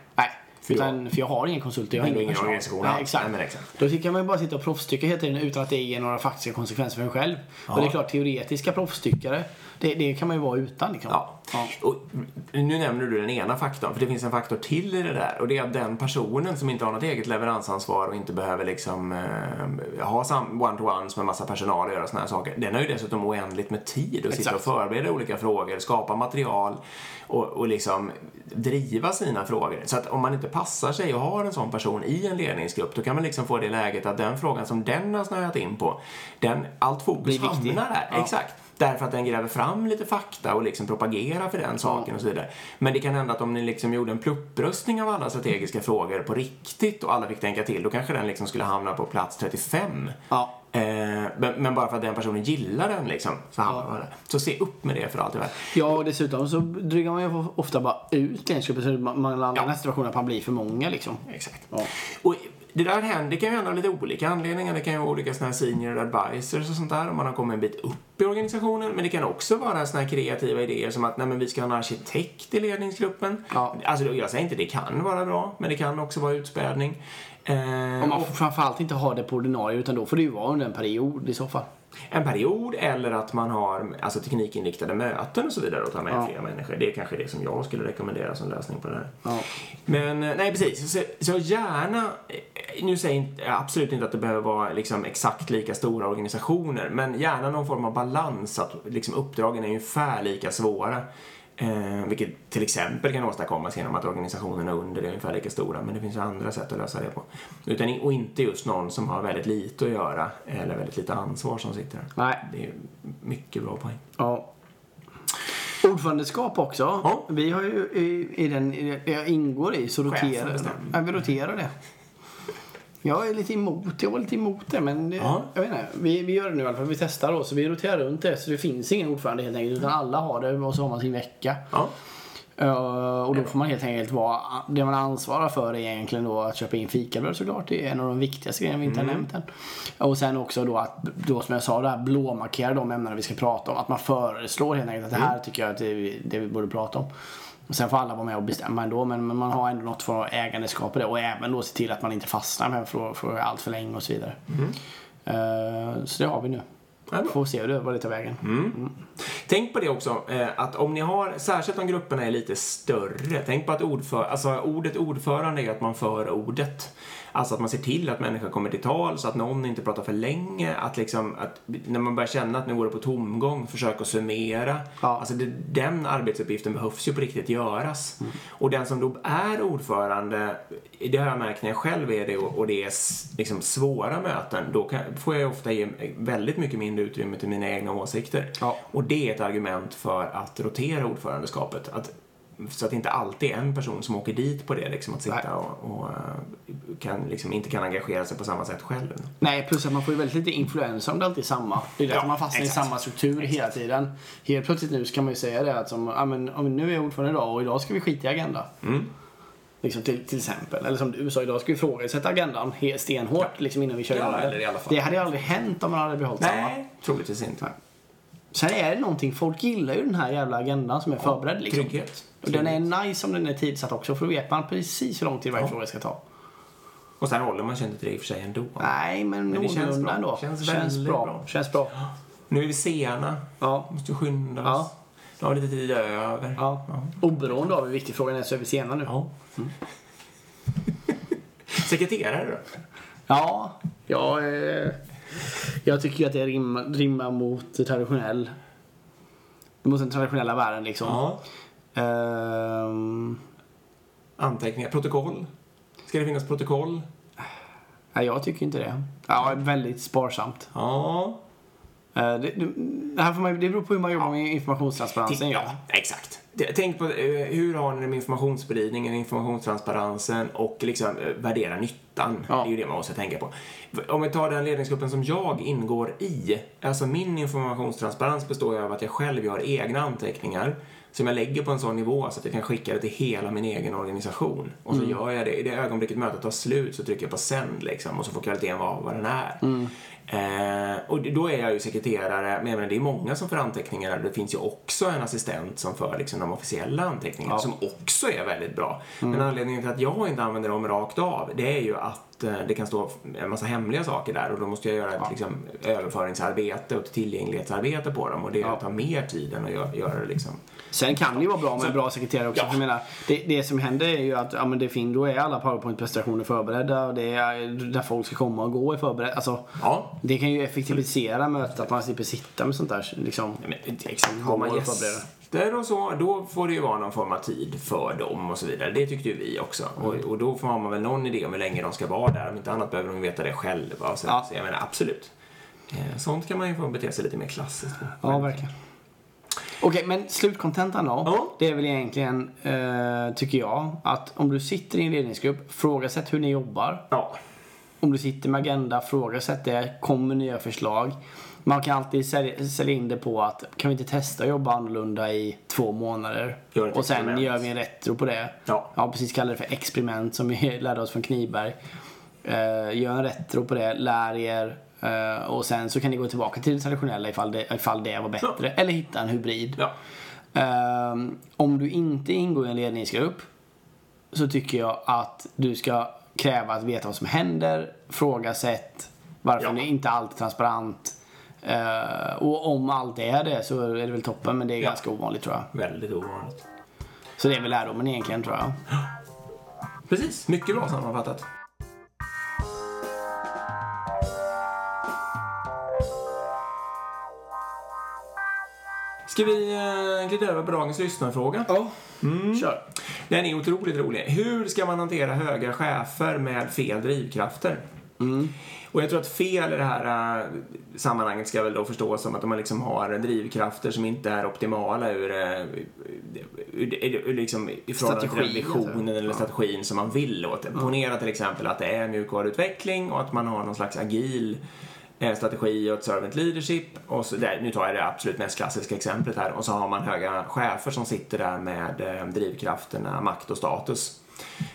För Utan, för jag har ingen konsulter, jag har ingen ingen organisation Nej, exakt. Nej, men exakt. Då kan man ju bara sitta och proffstycka hela tiden utan att det ger några faktiska konsekvenser för en själv. Och det är klart, teoretiska proffstyckare, det, det kan man ju vara utan liksom. Ja. Och nu nämner du den ena faktorn, för det finns en faktor till i det där. Och det är att den personen som inte har något eget leveransansvar och inte behöver liksom eh, ha one-to-ones med massa personal och göra såna här saker. Den har ju dessutom oändligt med tid att sitta och förbereda olika frågor, skapa material och, och liksom driva sina frågor. Så att om man inte passar sig och har en sån person i en ledningsgrupp, då kan man liksom få det läget att den frågan som den har snöat in på, den, allt fokus hamnar där. Ja. Exakt. Därför att den gräver fram lite fakta och liksom propagerar för den saken och så vidare. Men det kan hända att om ni liksom gjorde en pluppröstning av alla strategiska frågor på riktigt och alla fick tänka till, då kanske den liksom skulle hamna på plats 35. Ja. Eh, men, men bara för att den personen gillar den liksom, så hamnar man där. Så se upp med det för allt i världen. Ja, och dessutom så drygar man ju ofta bara ut ledningsgruppen så man landar i Ja. här situationen att man blir för många liksom. Exakt. Ja. Och det där händer, det kan ju hända av lite olika anledningar. Det kan ju vara olika såna här senior advisors och sånt där om man har kommit en bit upp i organisationen. Men det kan också vara såna här kreativa idéer som att nej, men vi ska ha en arkitekt i ledningsgruppen. Ja. Alltså, jag säger inte det kan vara bra, men det kan också vara utspädning. Eh, Om man får framförallt inte ha det på ordinarie utan då får det ju vara under en period i så fall. En period eller att man har alltså, teknikinriktade möten och så vidare och tar med Ja. fler människor. Det är kanske det som jag skulle rekommendera som lösning på det här. Ja. Men eh, nej, precis. Så, så gärna, eh, nu säger jag absolut inte att det behöver vara liksom exakt lika stora organisationer, men gärna någon form av balans att liksom uppdragen är ungefär lika svåra. Eh, vilket till exempel kan åstadkommas genom att organisationerna under är ungefär lika stora, men det finns andra sätt att lösa det på. Utan, och inte just någon som har väldigt lite att göra eller väldigt lite ansvar som sitter där. Nej. Det är mycket bra poäng. Ja. Ordförandeskap också. Ja. Vi har ju i, i den jag ingår i så roterar ja, vi roterar det. Jag är lite emot, jag var lite emot det men det, Ja. jag vet inte. Vi, vi gör det nu i alla fall. Vi testar då så vi roterar runt det så det finns ingen ordförande helt enkelt utan alla har det och så har man sin vecka. Ja. Eh, och då får man helt enkelt vara, det man ansvarar för är egentligen då att köpa in fikabröd såklart. Det är en av de viktigaste grejerna vi inte har nämnt än. Och sen också då att, då som jag sa, det här blåmarkera de ämnena vi ska prata om. Att man föreslår helt enkelt att det här tycker jag att det det vi borde prata om. Sen får alla vara med och bestämma ändå men, men man har ändå något av ägandeskap i det och även då se till att man inte fastnar med för, för allt för länge och så vidare. Eh, så det har vi nu. Ja. Får se hur det, vad det tar vägen. Tänk på det också, eh, att om ni har, särskilt om grupperna är lite större, tänk på att ordför, alltså ordet ordförande är att man för ordet. Alltså att man ser till att människor kommer till tal så att någon inte pratar för länge. Att liksom, att när man börjar känna att nu går det på tomgång, försöka summera. Ja. Alltså det, den arbetsuppgiften behövs ju på riktigt göras. Och den som då är ordförande, det har jag märkt när jag själv är det och, och det är liksom svåra möten, då kan, får jag ofta ge väldigt mycket mindre utrymme till mina egna åsikter. Ja. Och det är ett argument för att rotera ordförandeskapet. Att, så att det inte alltid är en person som åker dit på det, liksom, att Nej. sitta och, och eh, kan, liksom, inte kan engagera sig på samma sätt själv. Nej, plus att man får ju väldigt lite influenser om det alltid är samma. Det är därför Ja, man fastnar exakt. i samma struktur hela tiden. Helt plötsligt nu så kan man ju säga det att som, ja, men, om nu är jag ordförande idag och idag ska vi skita i agenda. Mm. Liksom till, till exempel. Eller som du sa, idag ska vi ifrågasätta agendan stenhårt liksom innan vi kör Ja, eller det. i alla fall. Det hade ju aldrig hänt om man hade behållit samma. Nej, troligtvis inte. Nej. Sen är det någonting, folk gillar ju den här jävla agendan som är förberedd liksom. Trygghet. Och den är nice om den är tidsatt också för då vet man precis hur lång tid varje Ja. fråga ska ta. Och sen håller man sig inte till det i och för sig ändå. Nej, men, Men det känns bra. ändå. Känns känns bra. bra. Känns bra. Nu är vi sena. Ja. Måste skynda oss. Ja. Nu har vi lite tid över. Ja. Oberoende av hur viktig frågan är så är vi sena nu. Ja. Sekreterare då? Ja, jag, eh, jag tycker att det rimmar, rimmar mot traditionell mot den traditionella världen liksom. Ja. Ehm, Anteckningar. Protokoll. Ska det finnas protokoll? nej, jag tycker inte det. Ja, väldigt sparsamt. Ja. Eh, det, det, här får man, det beror på hur man jobbar med informationstransparensen. Ja. exakt. Tänk på eh, hur har ni det med informationsspridningen, informationstransparensen och liksom eh, värdera nyttan. Ja. Det är ju det man måste tänka på. Om vi tar den ledningsgruppen som jag ingår i. Alltså min informationstransparens består ju av att jag själv gör egna anteckningar som jag lägger på en sån nivå så att jag kan skicka det till hela min egen organisation. Och så gör jag det. I det ögonblicket mötet tar slut så trycker jag på sänd liksom och så får kvaliteten vara vad den är. Eh, och då är jag ju sekreterare, men menar, det är många som för anteckningar. Det finns ju också en assistent som för liksom, de officiella anteckningarna Ja. som också är väldigt bra. Men anledningen till att jag inte använder dem rakt av, det är ju att eh, det kan stå en massa hemliga saker där och då måste jag göra ett liksom, överföringsarbete och ett tillgänglighetsarbete på dem och det Ja. tar mer tid än att göra, göra det liksom. Sen kan det ju vara bra med en bra sekreterare också. Ja. Jag menar, det, det som händer är ju att ja, men det fin, då är alla powerpoint-presentationer förberedda och det är där folk ska komma och gå är förberedda. Alltså, Ja, det kan ju effektivisera mötet att man slipper sitta med sånt där. Liksom, men, liksom, har man gäster och så, då får det ju vara någon form av tid för dem och så vidare. Det tyckte ju vi också. Och, Mm. och då får man väl någon idé om hur länge de ska vara där. Om inte annat behöver de veta det själva. Så, Ja. så jag menar, absolut. Eh, Sånt kan man ju få bete sig lite mer klassiskt med. Ja, verkligen. Okej, men slutkontentan då. Ja. Det är väl egentligen, eh, tycker jag, att om du sitter i en ledningsgrupp, frågasätt hur ni jobbar. Ja, Om du sitter med agenda, frågasätt det. Kommer nya förslag. Man kan alltid sälja, sälja in det på att kan vi inte testa att jobba annorlunda i två månader? Och sen experiment. gör vi en retro på det. Ja. ja precis, kalla det för experiment som vi lärde oss från Kniberg. Eh, gör en retro på det, lär er. eh, och sen så kan ni gå tillbaka till det traditionella ifall det, ifall det var bättre. Eller hitta en hybrid. ja. Ehm, om du inte ingår i en ledningsgrupp så tycker jag att du ska kräva att veta vad som händer, frågasätt varför Ja. det inte alltid är transparent. Eh, och om allt är det så är det väl toppen men det är Ja. ganska ovanligt tror jag. Väldigt ovanligt. Så det är väl lärdomen egentligen tror jag. Precis, mycket bra sammanfattat. Ska vi eh, glida över på dagens lyssnarfråga? Ja, Mm. kör. Den är otroligt rolig. Hur ska man hantera höga chefer med fel drivkrafter? Och jag tror att fel i det här äh, sammanhanget ska väl då förstås som att man liksom har drivkrafter som inte är optimala ur, äh, ur, ur, ur liksom, i förhållande till den Strategi, visionen alltså. eller strategin som man vill åt. Ponera till exempel att det är mjukvaruutveckling och att man har någon slags agil en strategi och ett servant leadership. Och så där, nu tar jag det absolut mest klassiska exemplet här. Och så har man höga chefer som sitter där med eh, drivkrafterna, makt och status.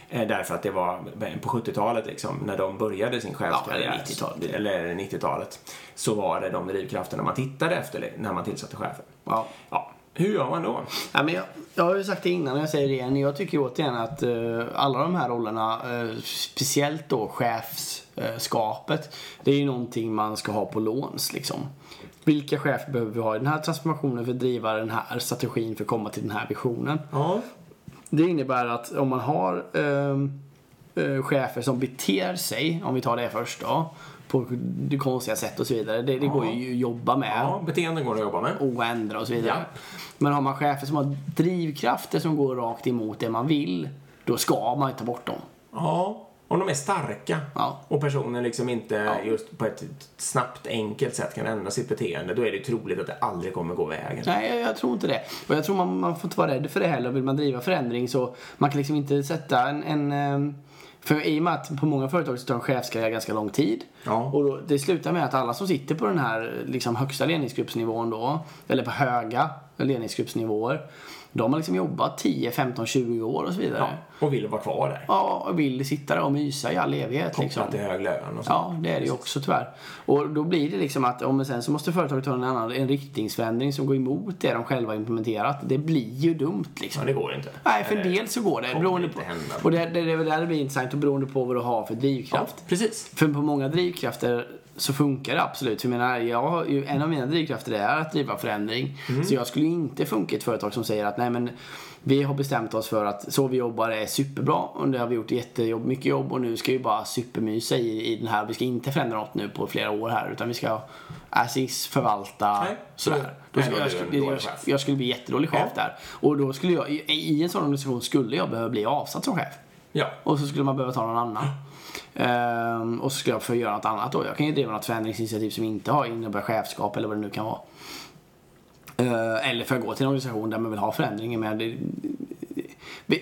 Eh, därför att det var på 70-talet liksom, när de började sin chefskarriär. eller 90-talet. Eller 90-talet. Så var det de drivkrafterna man tittade efter när man tillsatte chefer. Ja. Ja, hur gör man då? Ja, men jag, jag har ju sagt det innan och jag säger det igen. Jag tycker återigen att uh, alla de här rollerna, uh, speciellt då chefskapet, det är ju någonting man ska ha på låns liksom. Vilka chefer behöver vi ha i den här transformationen för att driva den här strategin för att komma till den här visionen? Ja. Det innebär att om man har uh, chefer som beter sig, om vi tar det först då, på det konstiga sätt och så vidare. Det, det går ju att jobba med. Ja, beteenden går att jobba med. Och ändra och så vidare. Ja. Men har man chefer som har drivkrafter som går rakt emot det man vill, då ska man ju ta bort dem. Ja, om de är starka Ja. och personen liksom inte just på ett snabbt, enkelt sätt kan ändra sitt beteende, då är det troligt att det aldrig kommer gå vägen. Nej, jag, jag tror inte det. Och jag tror man, man får inte vara rädd för det heller. Vill man driva förändring så man kan liksom inte sätta en, en eh, för i och med att på många företag så tar en chefskarriär ganska lång tid. Ja. Och då, det slutar med att alla som sitter på den här liksom, högsta ledningsgruppsnivån då, eller på höga ledningsgruppsnivåer, de har liksom jobbat 10, 15, 20 år och så vidare. Ja, och vill vara kvar där. Ja, och vill sitta där och mysa i all evighet. Liksom. Kopplat till hög lön och så. Ja, det är det ju också tyvärr. Och då blir det liksom att, om sen så måste företaget ta en annan, en riktningsförändring som går emot det de själva implementerat. Det blir ju dumt liksom. Ja, det går inte. Nej, för en del så går det. Beroende på, och det, det, det är väl där det blir intressant och beroende på vad du har för Ja, drivkraft. precis. För på många drivkrafter så funkar det absolut. För jag menar, jag en av mina drivkrafter är att driva förändring. Mm. Så jag skulle inte funka i ett företag som säger att nej men vi har bestämt oss för att så vi jobbar är superbra och det har vi gjort jättejobb, mycket jobb och nu ska vi bara supermysa i, i den här. Vi ska inte förändra något nu på flera år här utan vi ska as is förvalta Nej, sådär. då- skulle, jag, skulle, jag, jag skulle bli jättedålig chef Ja. där. Och då skulle jag, i, i en sån organisation skulle jag behöva bli avsatt som chef. Ja. Och så skulle man behöva ta någon annan. Ehm, och så skulle jag få göra något annat då. Jag kan ju driva något förändringsinitiativ som inte har innebär chefskap eller vad det nu kan vara. Ehm, eller för att gå till en organisation där man vill ha förändring. Men det,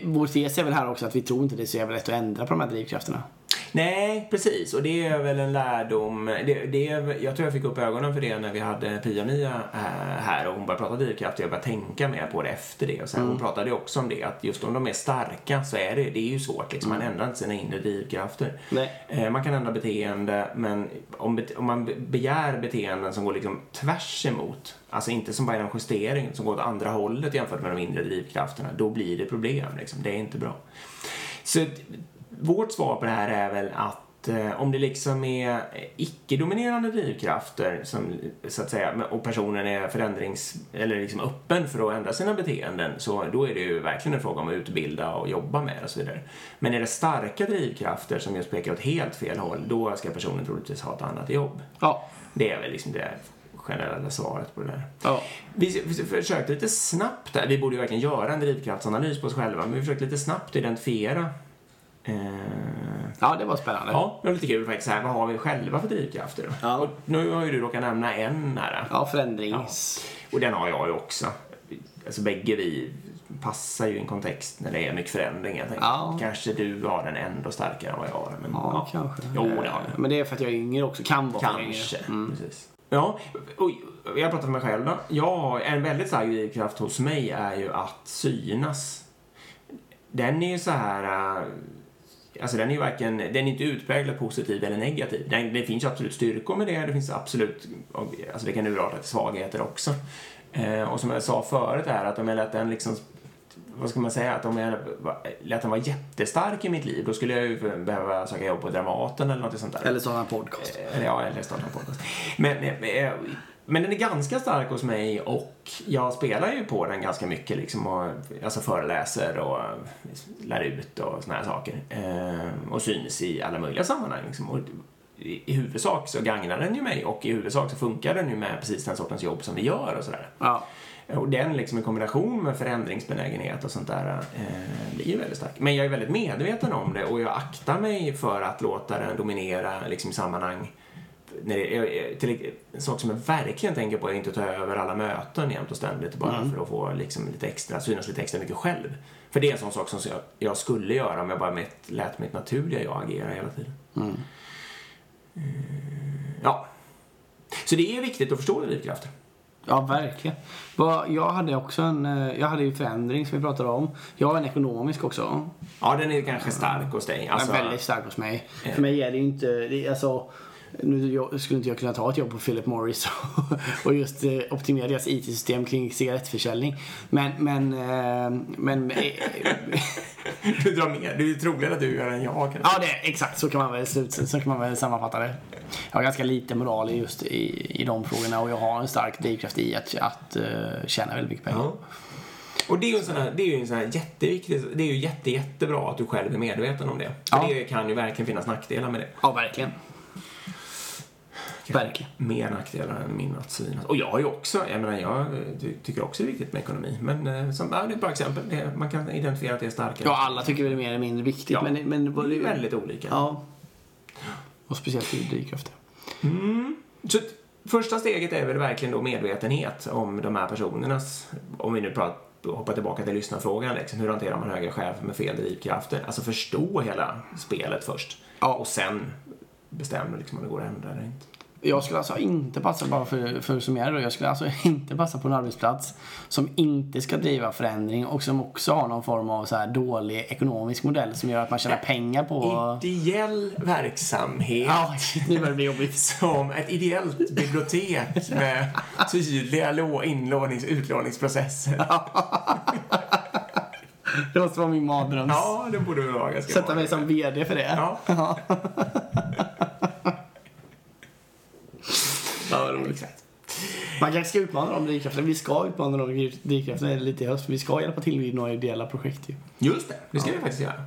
vår tes är väl här också att vi tror inte det är så jävla lätt att ändra på de här drivkrafterna. Nej, precis. Och det är väl en lärdom. Det, det är, jag tror jag fick upp ögonen för det när vi hade Pia-Mia eh, här och hon började prata drivkraft och jag började tänka mer på det efter det. Och sen Hon pratade också om det att just om de är starka så är det, det är ju svårt. Liksom. Man ändrar inte sina inre drivkrafter. Nej. Eh, man kan ändra beteende men om, om man be- begär beteenden som går liksom tvärs emot, alltså inte som bara en justering som går åt andra hållet jämfört med de inre drivkrafterna, då blir det problem. Liksom. Det är inte bra. Så vårt svar på det här är väl att eh, om det liksom är icke-dominerande drivkrafter som, så att säga, och personen är förändrings eller liksom öppen för att ändra sina beteenden så då är det ju verkligen en fråga om att utbilda och jobba med och så vidare. Men är det starka drivkrafter som just pekar åt helt fel håll då ska personen troligtvis ha ett annat jobb. Ja. Det är väl liksom det generella svaret på det där. Ja. Vi, försökte lite snabbt där, vi borde ju verkligen göra en drivkraftsanalys på oss själva, men vi försökte lite snabbt identifiera ja, det var spännande. Ja, det var lite kul faktiskt. Här, vad har vi själva för drivkrafter? Ja. Och nu har ju du råkat nämna en här. Ja, förändrings... Och den har jag ju också. Alltså bägge vi passar ju i en kontext när det är mycket förändring. Jag tänker. Ja. Kanske du har den ändå starkare än vad jag har. Men, Ja, kanske. Jo, det Eh, har jag. Men det är för att jag är yngre också. Kan vara Kanske. Mm. Precis. Ja, och jag pratar för mig själv då. Jag, en väldigt stark drivkraft hos mig är ju att synas. Den är ju så här... Alltså den är ju varken, den är inte utpräglat positiv eller negativ. Den, det finns ju absolut styrkor med det, det finns absolut, alltså det kan urarta till svagheter också. Eh, och som jag sa förut här, att om jag lät den liksom, vad ska man säga, att om jag lät den vara jättestark i mitt liv, då skulle jag ju behöva söka jobb på Dramaten eller något sånt där. Eller sådana podcast. Eller ja, eller starta en podcast. Men, eh, men den är ganska stark hos mig och jag spelar ju på den ganska mycket liksom och alltså föreläser och lär ut och såna här saker. Eh, och syns i alla möjliga sammanhang liksom. Och i, I huvudsak så gagnar den ju mig och i huvudsak så funkar den ju med precis den sortens jobb som vi gör och sådär. Ja. Och den liksom i kombination med förändringsbenägenhet och sånt där eh, blir ju väldigt stark. Men jag är väldigt medveten om det och jag aktar mig för att låta den dominera liksom i sammanhang när det, till, en sak som jag verkligen tänker på är att inte ta över alla möten jämt och ständigt bara för att få liksom lite extra, synas lite extra mycket själv. För det är en sån sak som jag, jag skulle göra om jag bara mitt, lät mitt naturliga jag agera hela tiden. Eh, Ja, Så det är viktigt att förstå drivkrafter. Ja, verkligen. Jag hade också en, eh, jag hade ju förändring som vi pratade om. Jag har en ekonomisk också. Ja, den är kanske stark hos dig. Alltså, Den är väldigt stark hos mig. För mig är det ju inte, det alltså nu skulle inte jag kunna ta ett jobb på Philip Morris och, just eh, optimera deras IT-system kring cigarettförsäljning. Men, men, eh, men eh, Du drar mer. Du är troligare att du gör än jag kanske. ja det exakt så kan man väl så kan man väl sammanfatta det. Jag har ganska lite moral just i, i de frågorna och jag har en stark drivkraft i att, att tjäna väldigt mycket pengar. Ja. Och det är ju en sån här, det är ju en sån här jätteviktig, det är ju jätte, jättebra att du själv är medveten om det. För Ja. det kan ju verkligen finnas nackdelar med det. Ja, verkligen. Verkligen. Mer nackdelar än min att synas. Och jag har ju också, jag menar jag ty- tycker också det är viktigt med ekonomi. Men eh, som, ja, det är bra exempel. Det, man kan identifiera att det är starkare. Ja, alla tycker väl det är mer eller mindre viktigt. Ja. Men, men det det är väldigt olika. Ja. Och speciellt i drivkrafter. Så t- första steget är väl verkligen då medvetenhet om de här personernas, om vi nu pratar hoppar tillbaka till lyssnarfrågan, liksom, hur hanterar man högre chefer med fel drivkrafter? Alltså förstå hela spelet först. Ja. Och sen bestämma liksom, om det går att ändra eller inte. Jag skulle alltså inte passa, bara för, för att summera då, jag skulle alltså inte passa på en arbetsplats som inte ska driva förändring och som också har någon form av så här dålig ekonomisk modell som gör att man tjänar pengar på... Ideell verksamhet. Ja, nu börjar det bli jobbigt. Som ett ideellt bibliotek med tydliga lå- inlånings utlåningsprocesser. Det måste vara min mardröms... Ja, det borde väl vara ganska Sätta mig som VD för det. Ja. Ja, roligt. Man kanske ska utmana de drivkrafterna. Vi ska utmana de drivkrafterna lite i höst. För vi ska hjälpa till vid några ideella projekt ju. Just det, det ska vi faktiskt göra.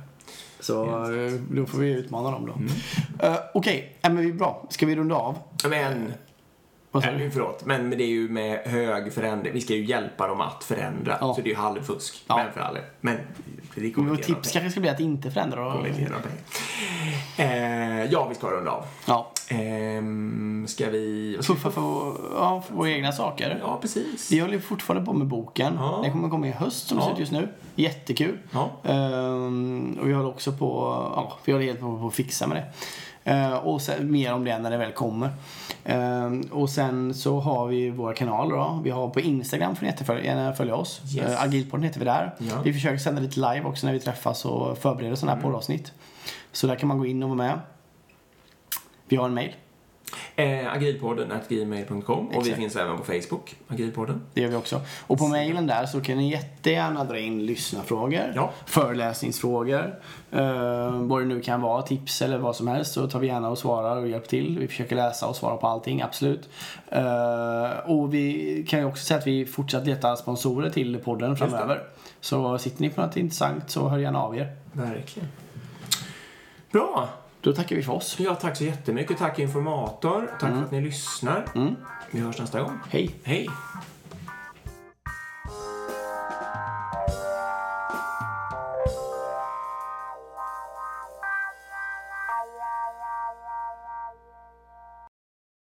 Så eh, då får vi utmana dem då. Mm. Eh, Okej, ja, men vi är bra. Ska vi runda av? Men, Vad sa du? förlåt, men det är ju med hög förändring. Vi ska ju hjälpa dem att förändra. Ja. Så det är ju halvfusk. Ja. Men för alla. Men det kommer ge tips kanske ska bli att inte förändra då. Kommer inte. Eh, ja, vi ska runda av. Ja. Ehm, ska vi... Puffa för, ja, för våra egna saker. Ja, precis. Vi håller fortfarande på med boken. Ja. Den kommer komma i höst som det Ja. ser ut just nu. Jättekul. Ja. Ehm, och vi håller också på, ja, vi håller helt på, på att fixa med det. Ehm, och sen, mer om det när det väl kommer. Ehm, och sen så har vi våra kanaler då. Vi har på Instagram får ni jättefölja, gärna följa oss. Yes. Uh, Agilpodden heter vi där. Ja. Vi försöker sända lite live också när vi träffas och förbereder sådana här Mm. poddavsnitt. Så där kan man gå in och vara med. Vi har en mail. Eh, agilpodden gmail.com och vi finns även på Facebook, Agilpodden. Det gör vi också. Och på mejlen där så kan ni jättegärna dra in lyssnarfrågor, Ja. föreläsningsfrågor, eh, vad det nu kan vara, tips eller vad som helst. Så tar vi gärna och svarar och hjälper till. Vi försöker läsa och svara på allting, absolut. Eh, och vi kan ju också säga att vi fortsatt letar sponsorer till podden framöver. Så sitter ni på något intressant så hör gärna av er. Verkligen. Bra. Då tackar vi för oss. Ja, tack så jättemycket. Tack informator. Tack för att ni lyssnar. Mm. Vi hörs nästa gång. Hej! Hej.